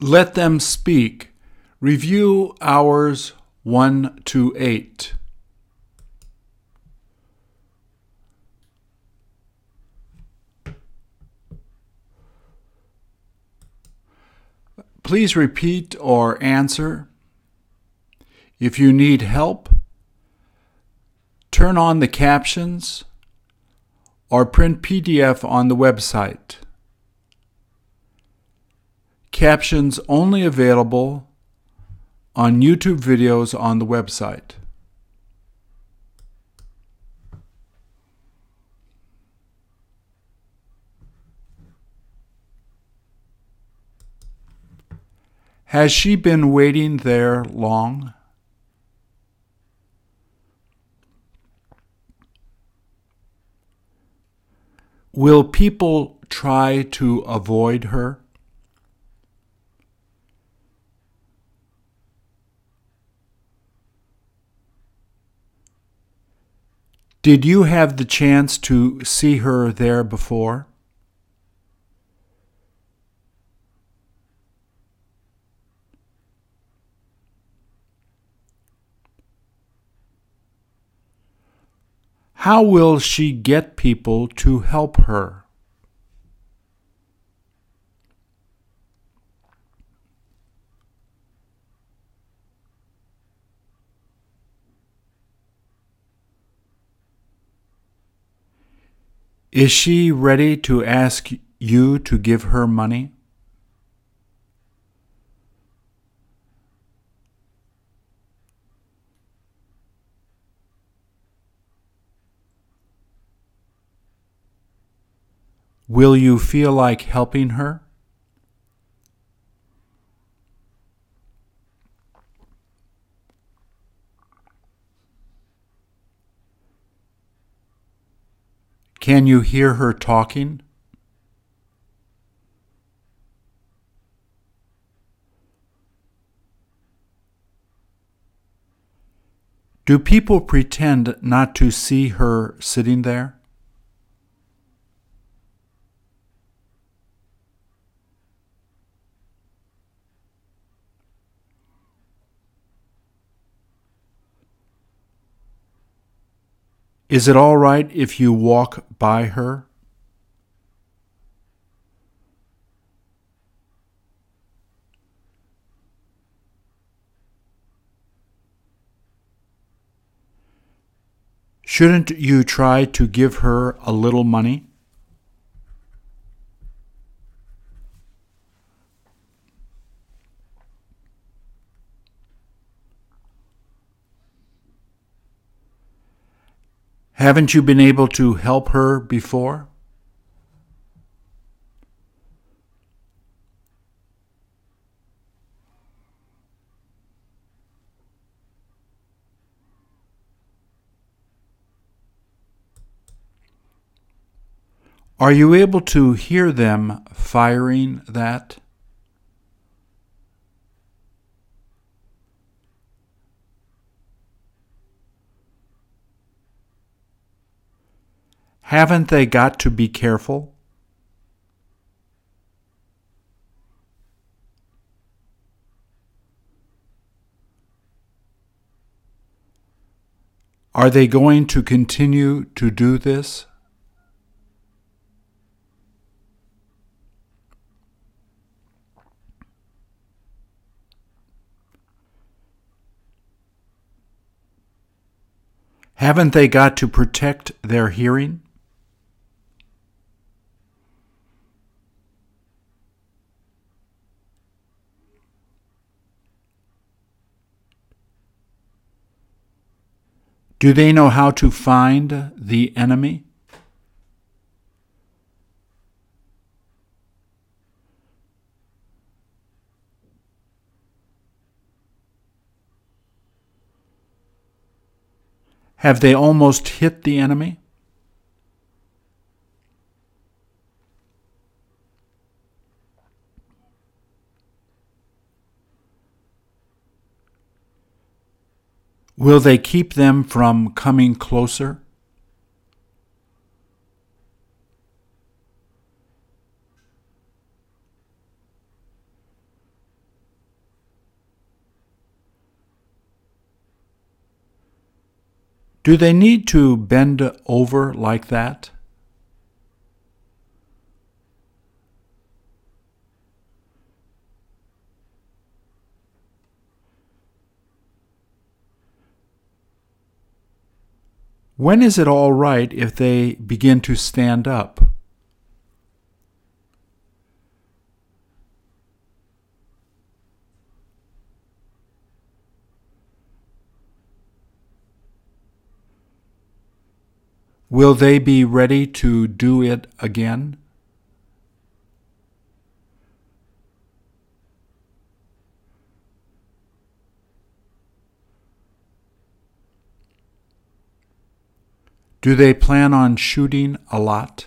Let them speak. Review hours 1 to 8. Please repeat or answer. If you need help, turn on the captions or print PDF on the website. Captions only available on YouTube videos on the website. Has she been waiting there long? Will people try to avoid her? Did you have the chance to see her there before? How will she get people to help her? Is she ready to ask you to give her money? Will you feel like helping her? Can you hear her talking? Do people pretend not to see her sitting there? Is it all right if you walk by her? Shouldn't you try to give her a little money? Haven't you been able to help her before? Are you able to hear them firing that? Haven't they got to be careful? Are they going to continue to do this? Haven't they got to protect their hearing? Do they know how to find the enemy? Have they almost hit the enemy? Will they keep them from coming closer? Do they need to bend over like that? When is it all right if they begin to stand up? Will they be ready to do it again? Do they plan on shooting a lot?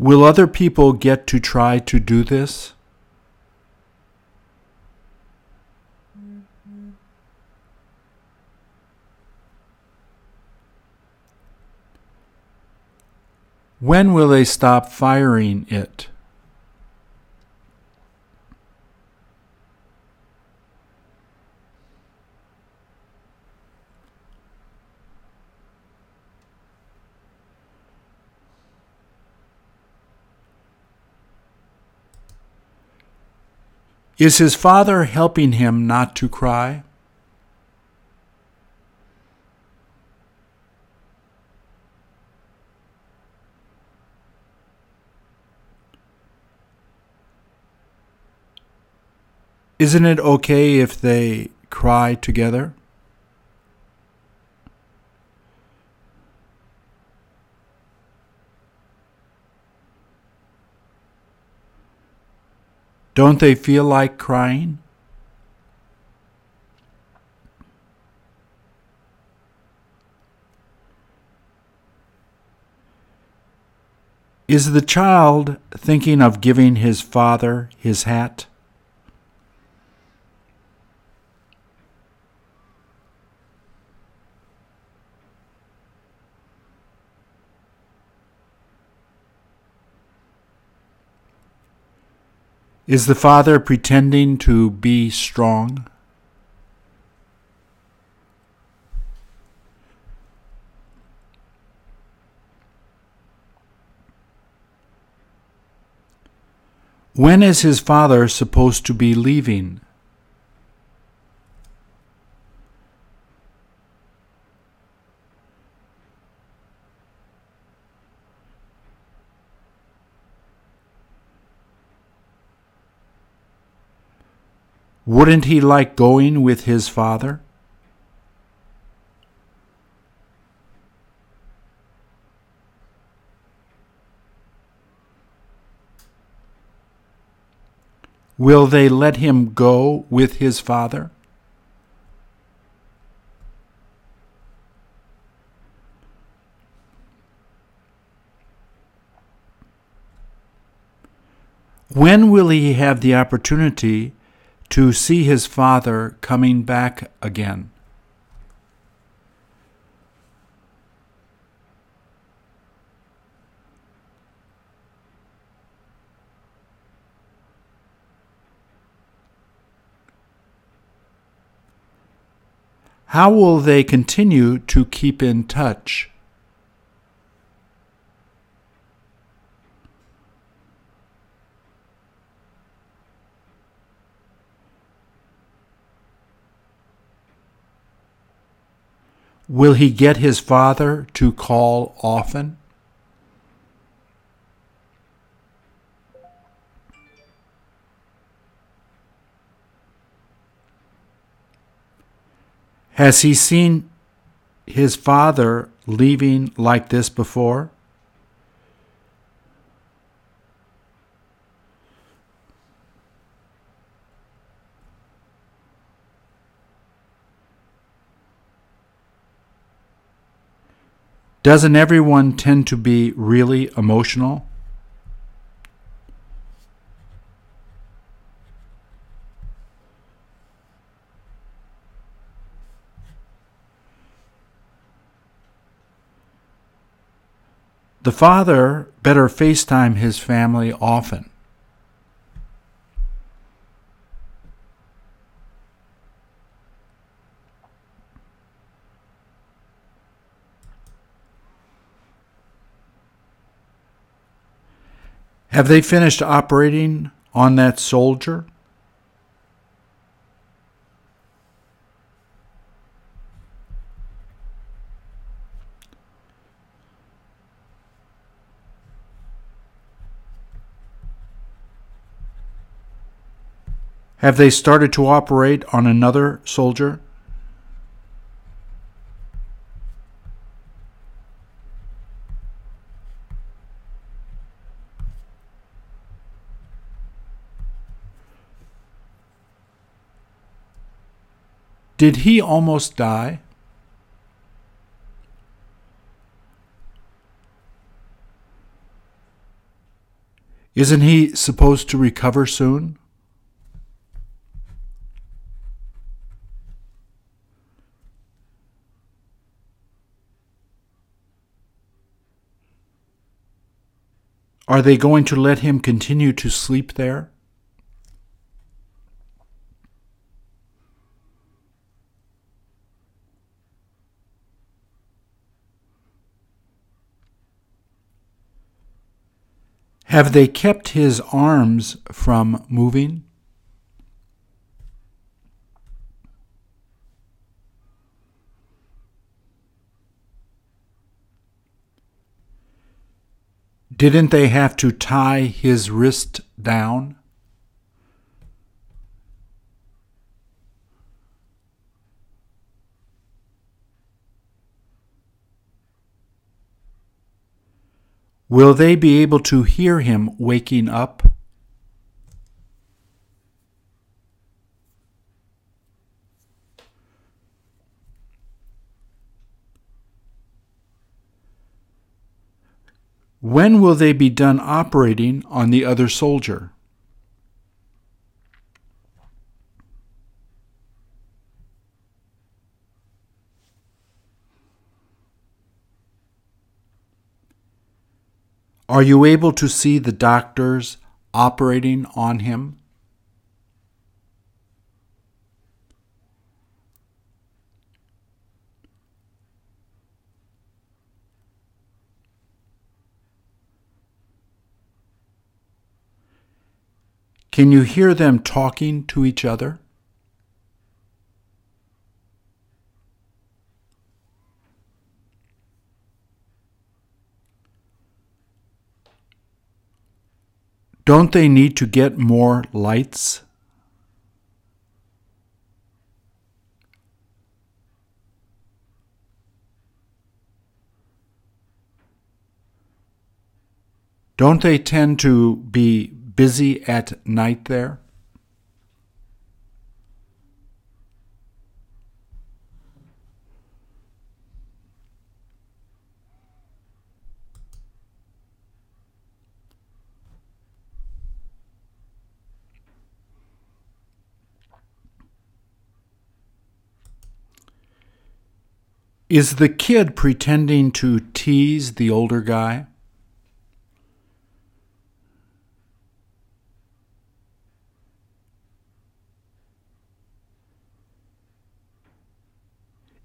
Will other people get to try to do this? When will they stop firing it? Is his father helping him not to cry? Isn't it okay if they cry together? Don't they feel like crying? Is the child thinking of giving his father his hat? Is the father pretending to be strong? When is his father supposed to be leaving? Wouldn't he like going with his father? Will they let him go with his father? When will he have the opportunity to see his father coming back again? How will they continue to keep in touch? Will he get his father to call often? Has he seen his father leaving like this before? Doesn't everyone tend to be really emotional? The father better FaceTime his family often. Have they finished operating on that soldier? Have they started to operate on another soldier? Did he almost die? Isn't he supposed to recover soon? Are they going to let him continue to sleep there? Have they kept his arms from moving? Didn't they have to tie his wrist down? Will they be able to hear him waking up? When will they be done operating on the other soldier? Are you able to see the doctors operating on him? Can you hear them talking to each other? Don't they need to get more lights? Don't they tend to be busy at night there? Is the kid pretending to tease the older guy?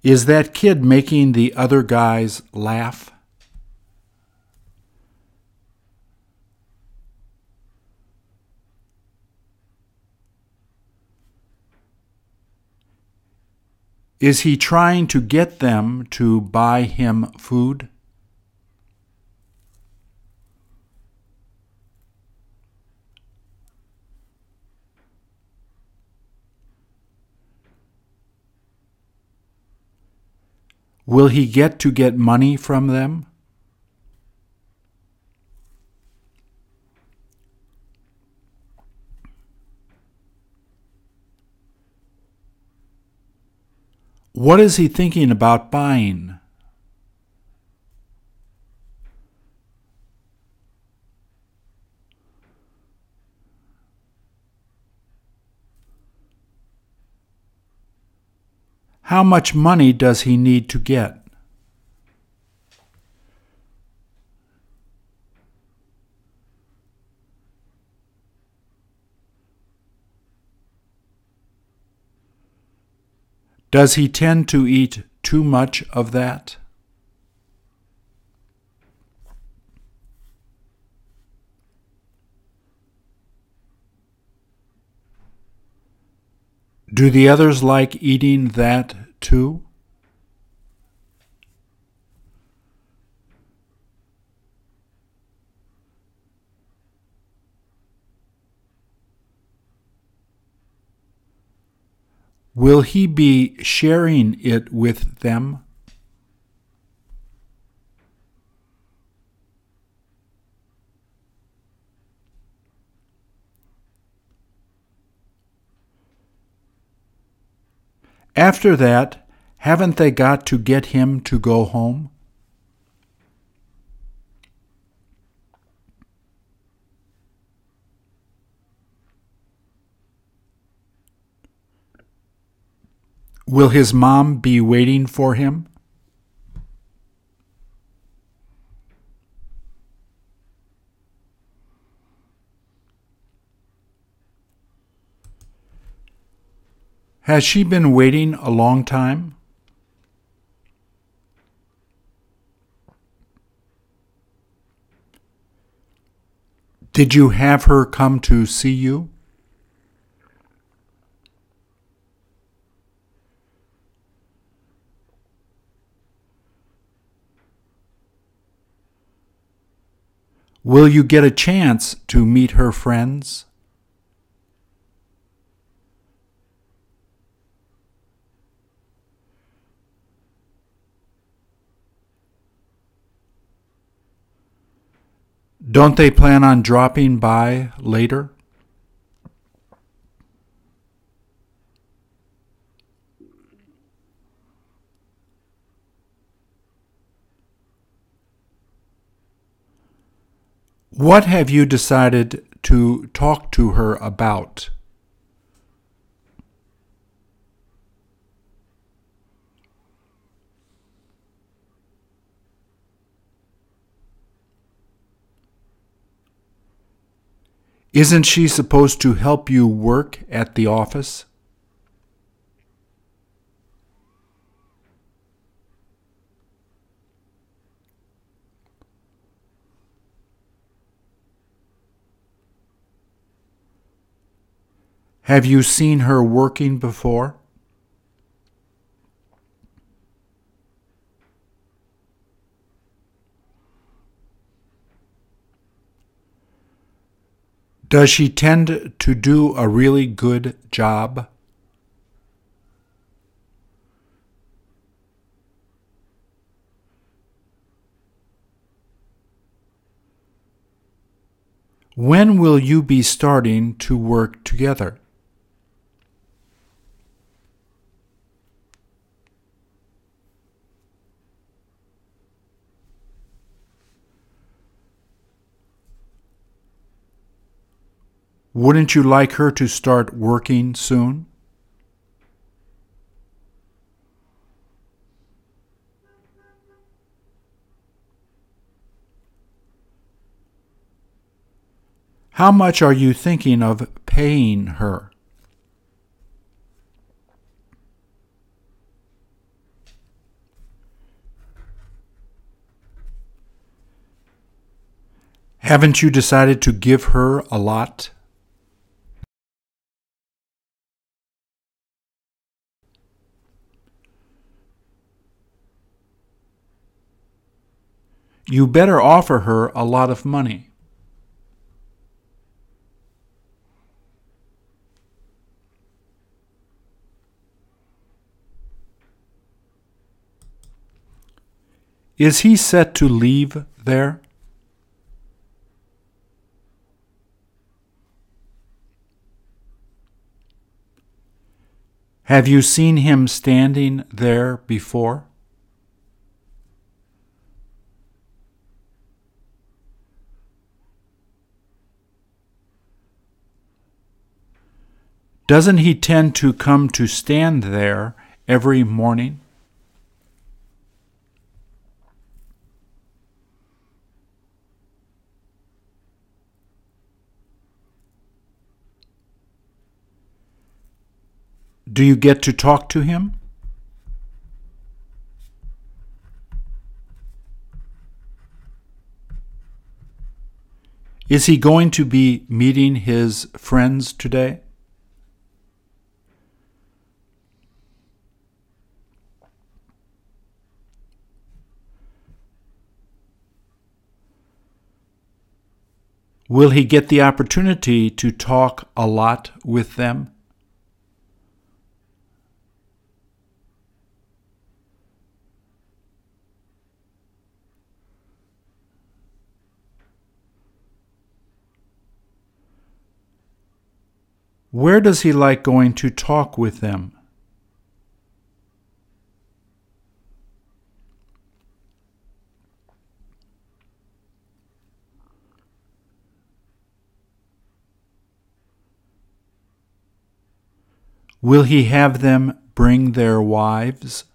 Is that kid making the other guys laugh? Is he trying to get them to buy him food? Will he get to get money from them? What is he thinking about buying? How much money does he need to get? Does he tend to eat too much of that? Do the others like eating that too? Will he be sharing it with them? After that, haven't they got to get him to go home? Will his mom be waiting for him? Has she been waiting a long time? Did you have her come to see you? Will you get a chance to meet her friends? Don't they plan on dropping by later? What have you decided to talk to her about? Isn't she supposed to help you work at the office? Have you seen her working before? Does she tend to do a really good job? When will you be starting to work together? Wouldn't you like her to start working soon? How much are you thinking of paying her? Haven't you decided to give her a lot? You better offer her a lot of money. Is he set to leave there? Have you seen him standing there before? Doesn't he tend to come to stand there every morning? Do you get to talk to him? Is he going to be meeting his friends today? Will he get the opportunity to talk a lot with them? Where does he like going to talk with them? Will he have them bring their wives?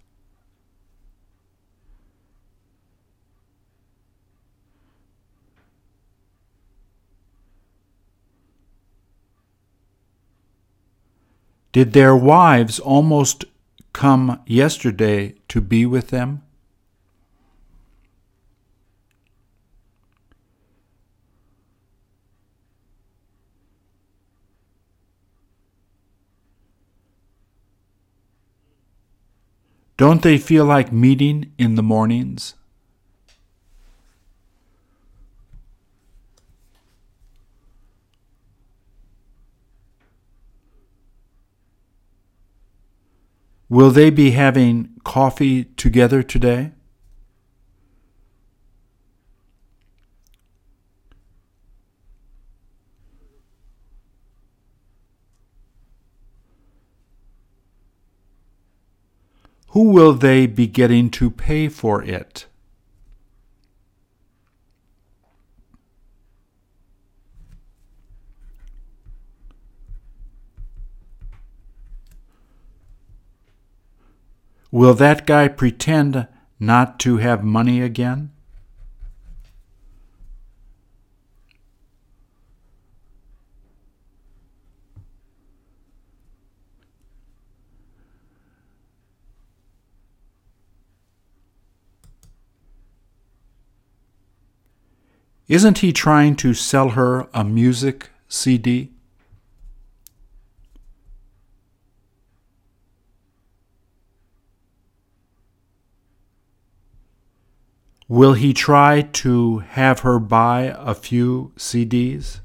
Did their wives almost come yesterday to be with them? Don't they feel like meeting in the mornings? Will they be having coffee together today? Who will they be getting to pay for it? Will that guy pretend not to have money again? Isn't he trying to sell her a music CD? Will he try to have her buy a few CDs?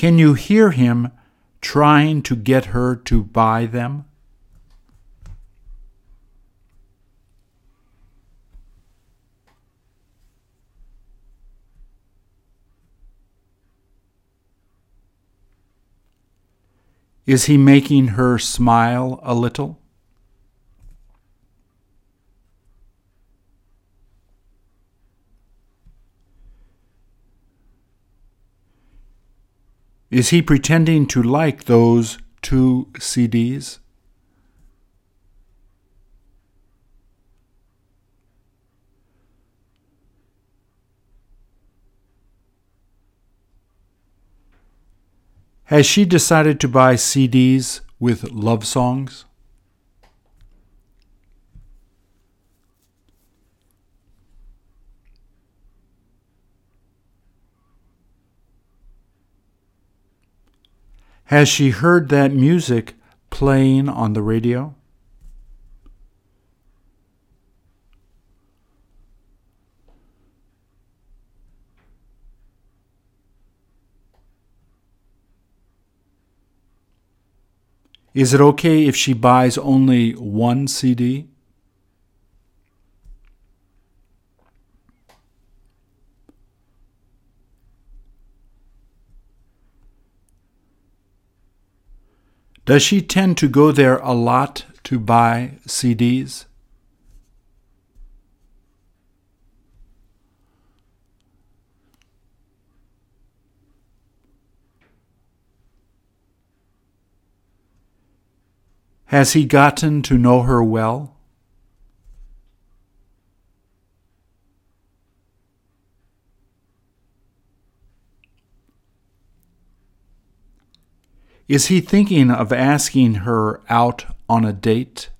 Can you hear him trying to get her to buy them? Is he making her smile a little? Is he pretending to like those two CDs? Has she decided to buy CDs with love songs? Has she heard that music playing on the radio? Is it okay if she buys only one CD? Does she tend to go there a lot to buy CDs? Has he gotten to know her well? Is he thinking of asking her out on a date?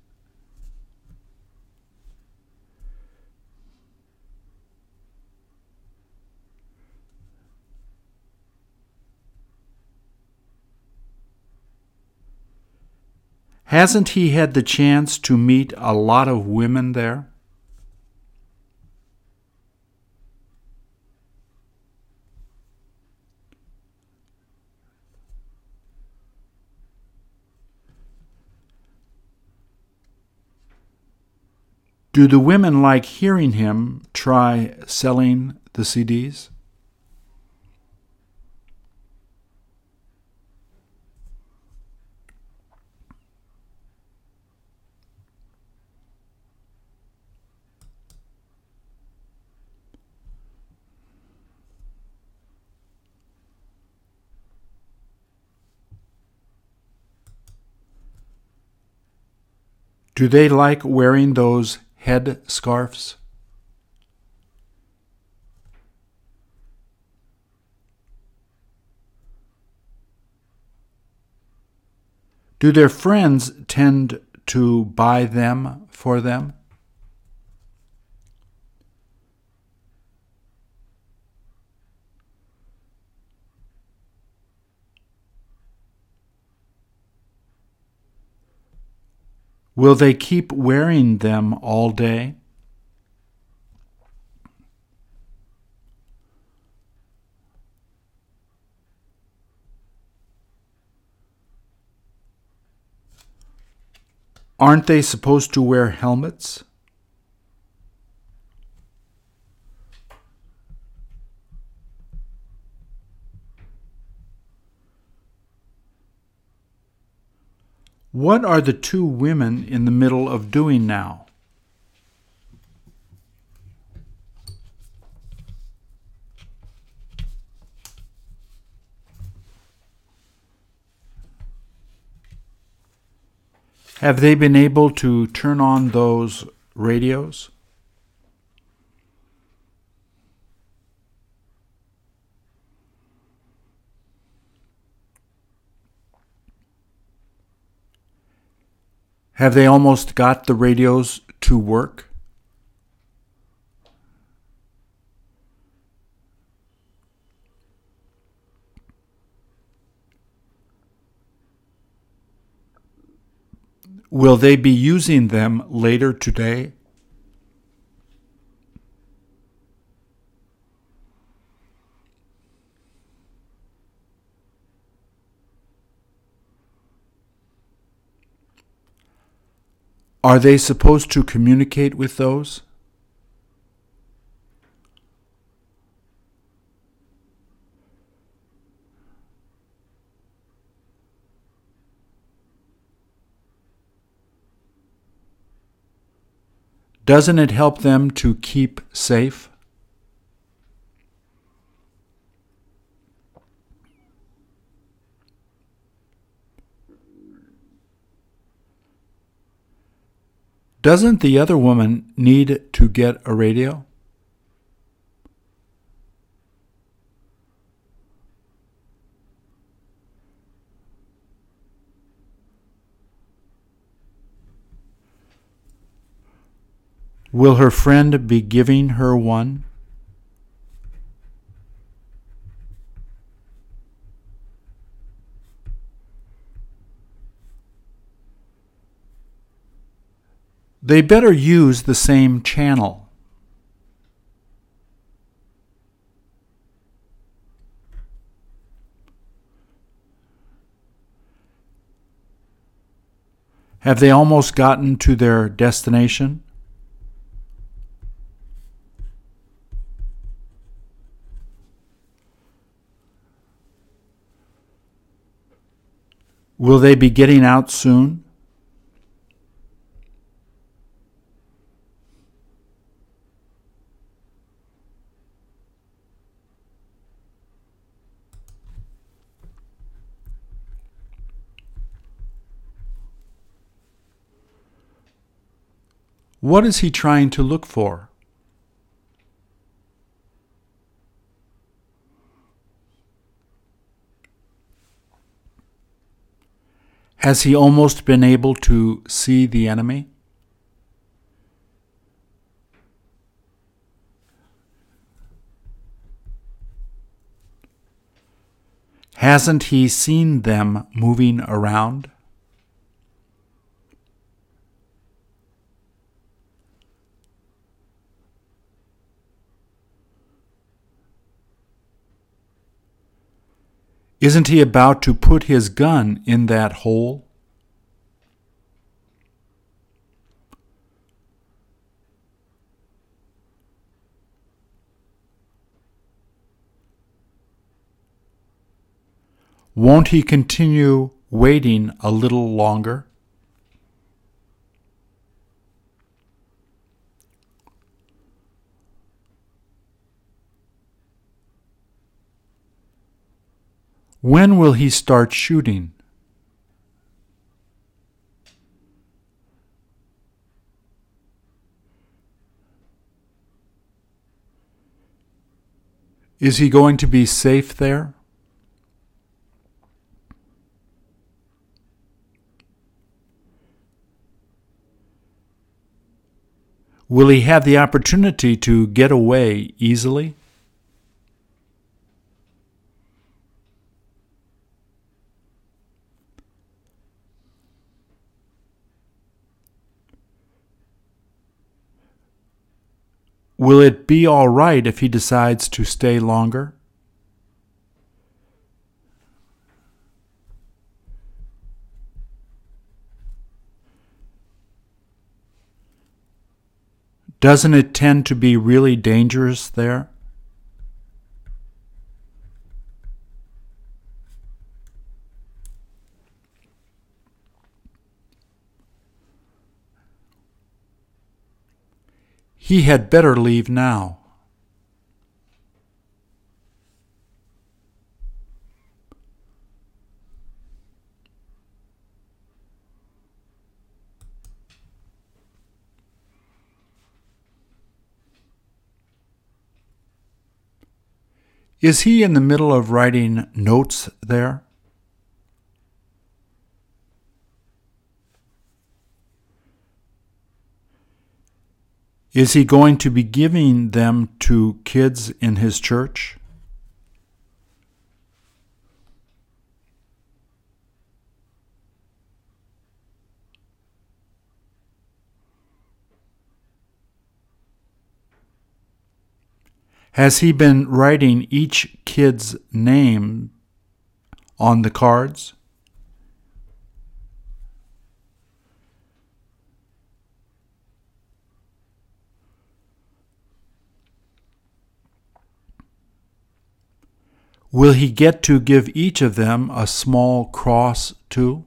Hasn't he had the chance to meet a lot of women there? Do the women like hearing him try selling the CDs? Do they like wearing those head scarves? Do their friends tend to buy them for them? Will they keep wearing them all day? Aren't they supposed to wear helmets? What are the two women in the middle of doing now? Have they been able to turn on those radios? Have they almost got the radios to work? Will they be using them later today? Are they supposed to communicate with those? Doesn't it help them to keep safe? Doesn't the other woman need to get a radio? Will her friend be giving her one? They better use the same channel. Have they almost gotten to their destination? Will they be getting out soon? What is he trying to look for? Has he almost been able to see the enemy? Hasn't he seen them moving around? Isn't he about to put his gun in that hole? Won't he continue waiting a little longer? When will he start shooting? Is he going to be safe there? Will he have the opportunity to get away easily? Will it be all right if he decides to stay longer? Doesn't it tend to be really dangerous there? He had better leave now. Is he in the middle of writing notes there? Is he going to be giving them to kids in his church? Has he been writing each kid's name on the cards? Will he get to give each of them a small cross too?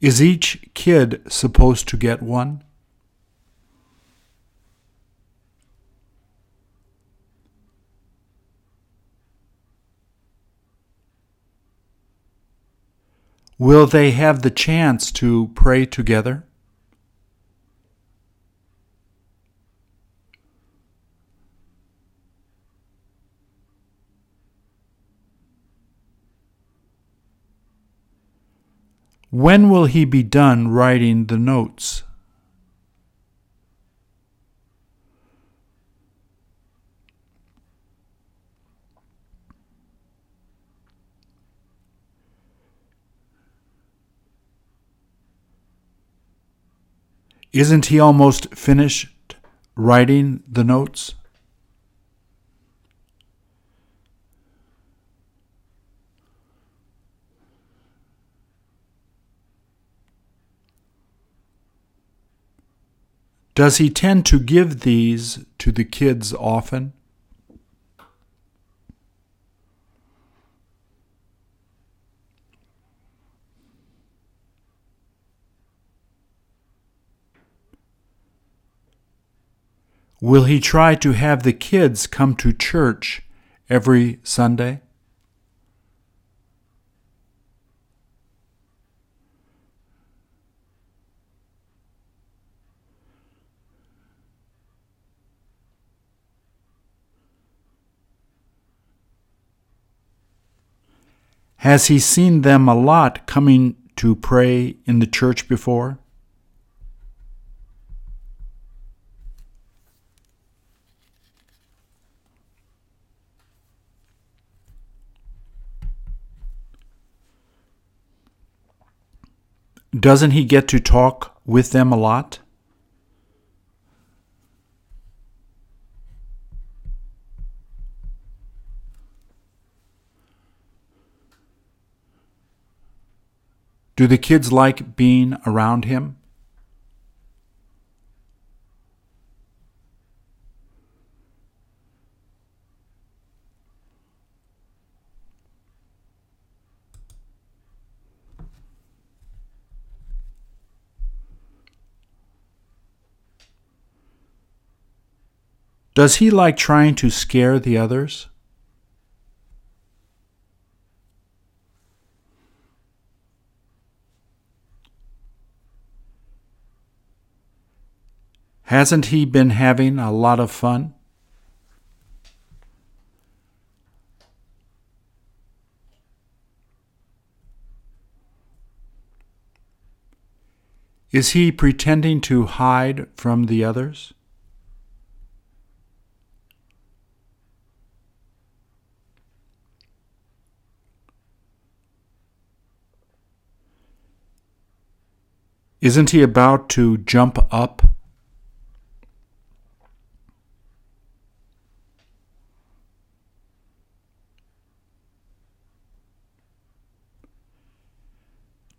Is each kid supposed to get one? Will they have the chance to pray together? When will he be done writing the notes? Isn't he almost finished writing the notes? Does he tend to give these to the kids often? Will he try to have the kids come to church every Sunday? Has he seen them a lot coming to pray in the church before? Doesn't he get to talk with them a lot? Do the kids like being around him? Does he like trying to scare the others? Hasn't he been having a lot of fun? Is he pretending to hide from the others? Isn't he about to jump up?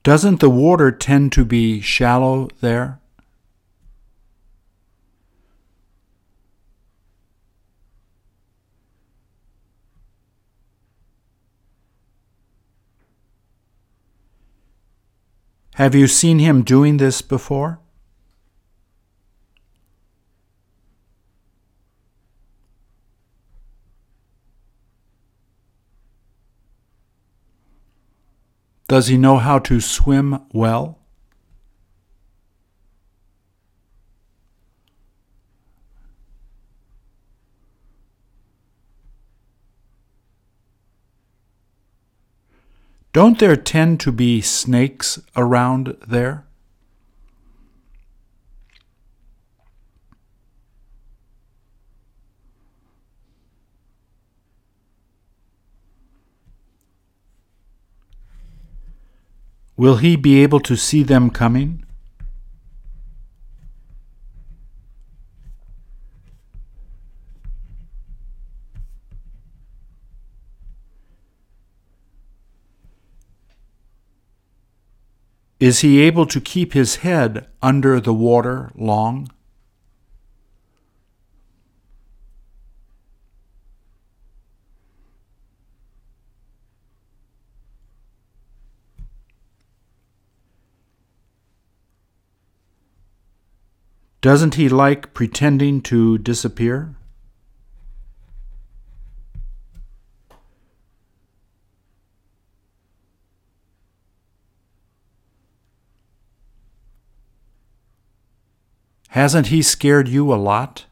Doesn't the water tend to be shallow there? Have you seen him doing this before? Does he know how to swim well? Don't there tend to be snakes around there? Will he be able to see them coming? Is he able to keep his head under the water long? Doesn't he like pretending to disappear? Hasn't he scared you a lot?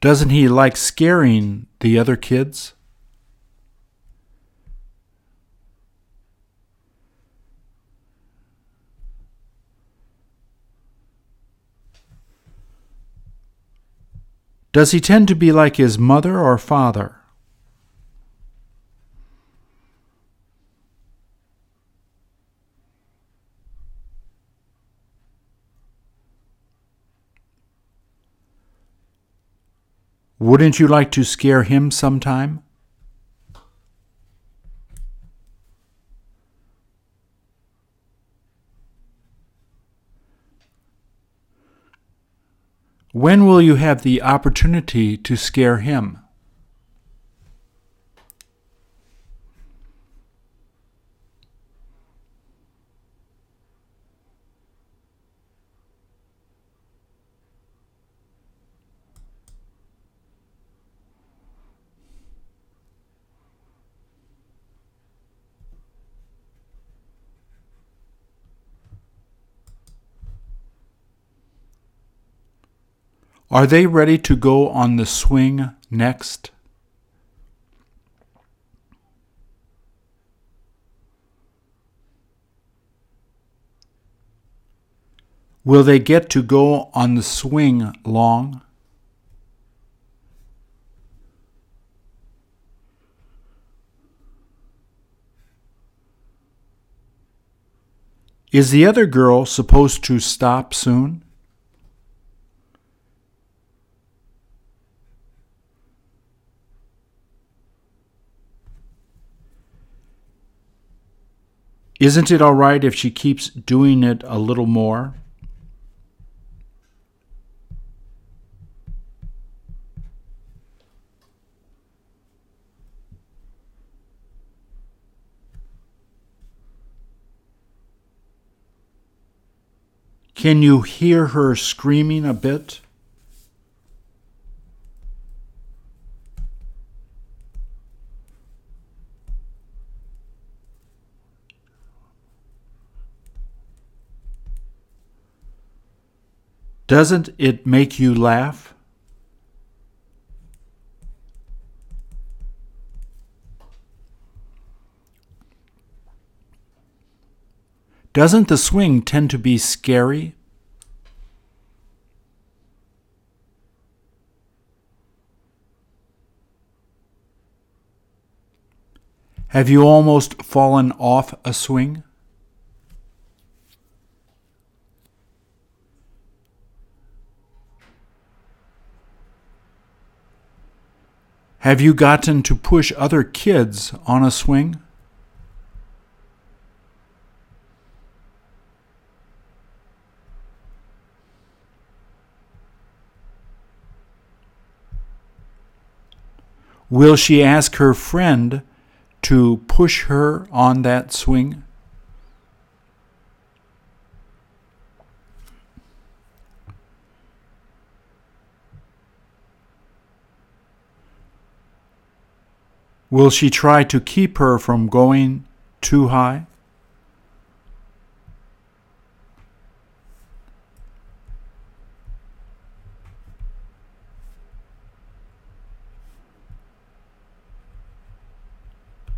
Doesn't he like scaring the other kids? Does he tend to be like his mother or father? Wouldn't you like to scare him sometime? When will you have the opportunity to scare him? Are they ready to go on the swing next? Will they get to go on the swing long? Is the other girl supposed to stop soon? Isn't it all right if she keeps doing it a little more? Can you hear her screaming a bit? Doesn't it make you laugh? Doesn't the swing tend to be scary? Have you almost fallen off a swing? Have you gotten to push other kids on a swing? Will she ask her friend to push her on that swing? Will she try to keep her from going too high?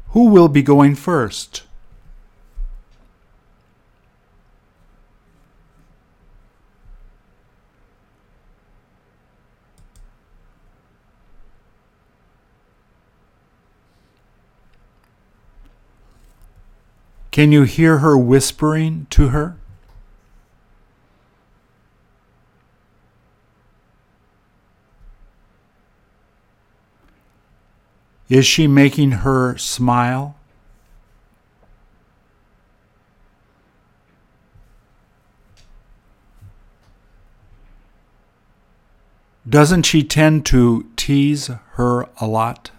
Who will be going first? Can you hear her whispering to her? Is she making her smile? Doesn't she tend to tease her a lot?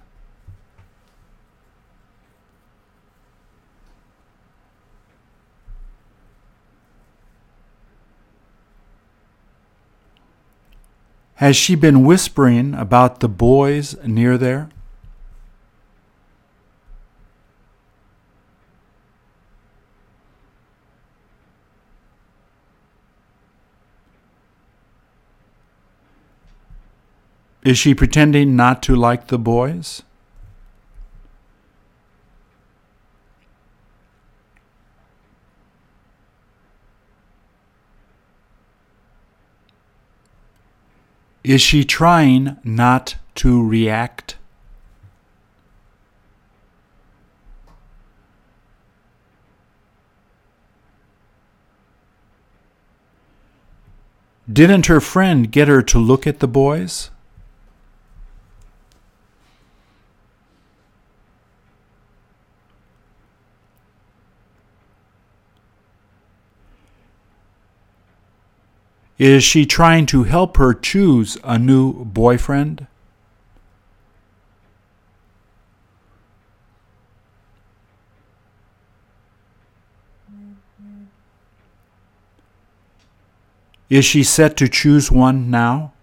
Has she been whispering about the boys near there? Is she pretending not to like the boys? Is she trying not to react? Didn't her friend get her to look at the boys? Is she trying to help her choose a new boyfriend? Is she set to choose one now?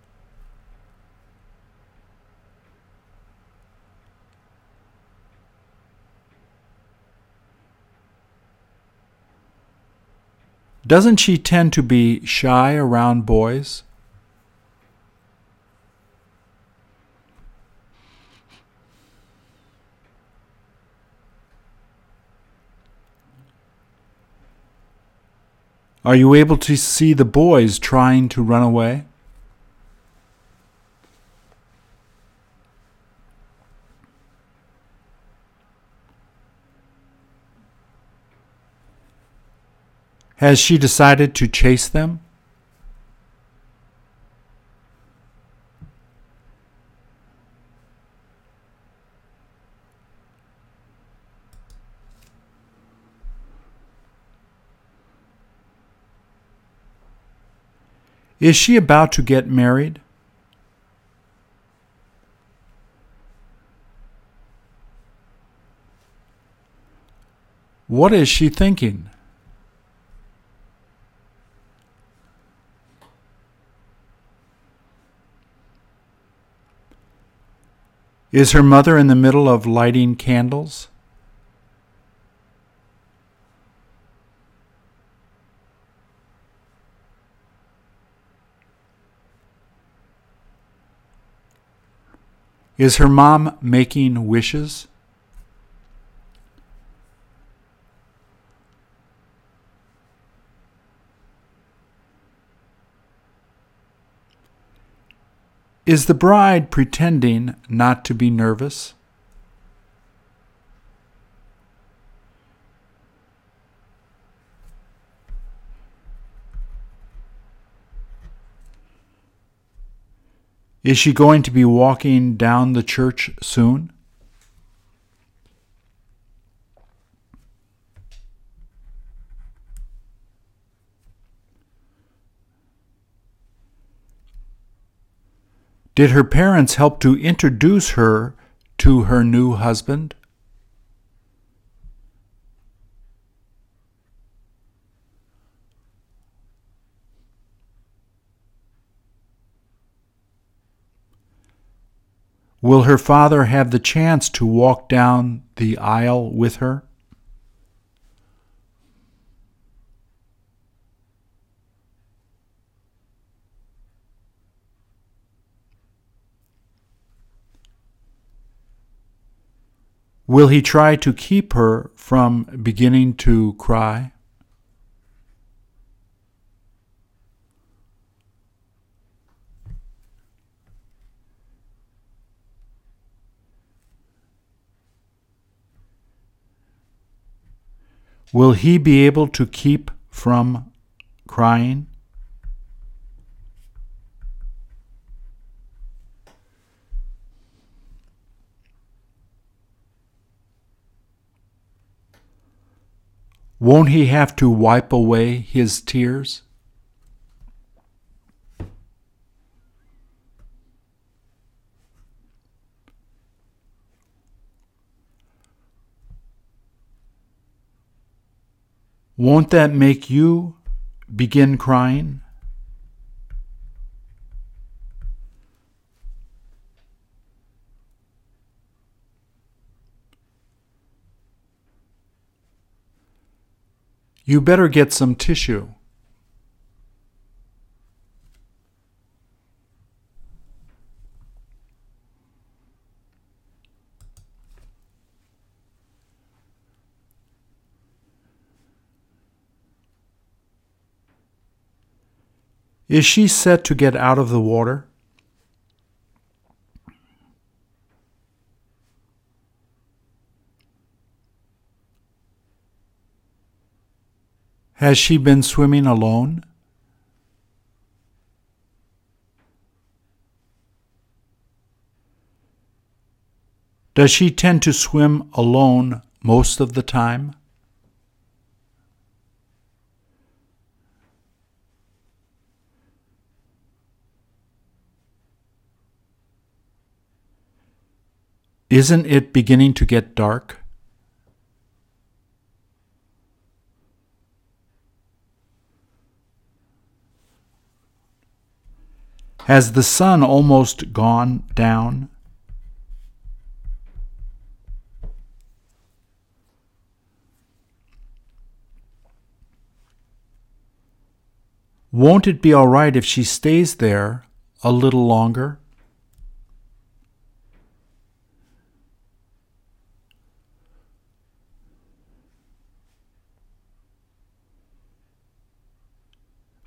doesn't she tend to be shy around boys? Are you able to see the boys trying to run away? Has she decided to chase them? Is she about to get married? What is she thinking? Is her mother in the middle of lighting candles? Is her mom making wishes? Is the bride pretending not to be nervous? Is she going to be walking down the church soon? Did her parents help to introduce her to her new husband? Will her father have the chance to walk down the aisle with her? Will he try to keep her from beginning to cry? Will he be able to keep from crying? Won't he have to wipe away his tears? Won't that make you begin crying? You better get some tissue. Is she set to get out of the water? Has she been swimming alone? Does she tend to swim alone most of the time? Isn't it beginning to get dark? Has the sun almost gone down? Won't it be all right if she stays there a little longer?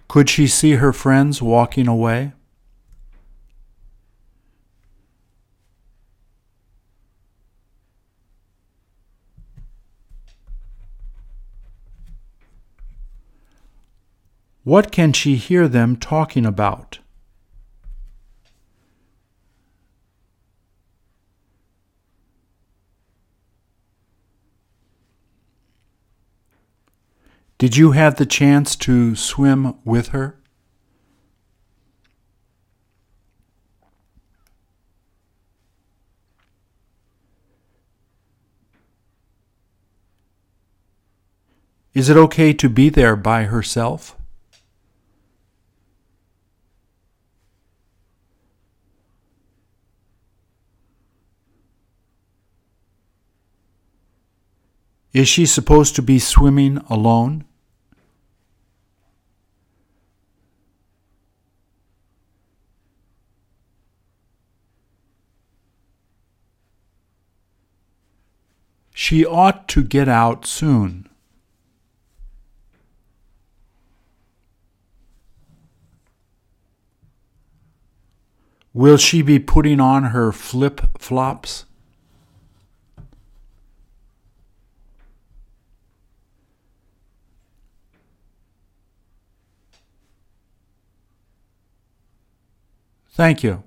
Could she see her friends walking away? What can she hear them talking about? Did you have the chance to swim with her? Is it okay to be there by herself? Is she supposed to be swimming alone? She ought to get out soon. Will she be putting on her flip flops? Thank you.